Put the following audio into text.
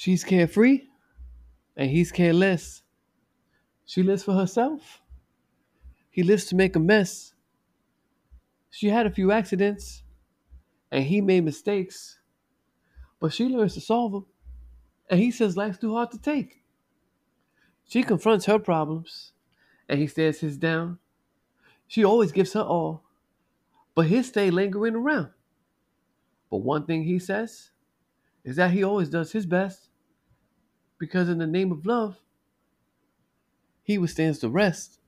She's carefree and he's careless. She lives for herself. He lives to make a mess. She had a few accidents and he made mistakes, but she learns to solve them. And he says life's too hard to take. She confronts her problems and he stares his down. She always gives her all, but he'll stay lingering around. But one thing he says is that he always does his best because in the name of love, he withstands the rest.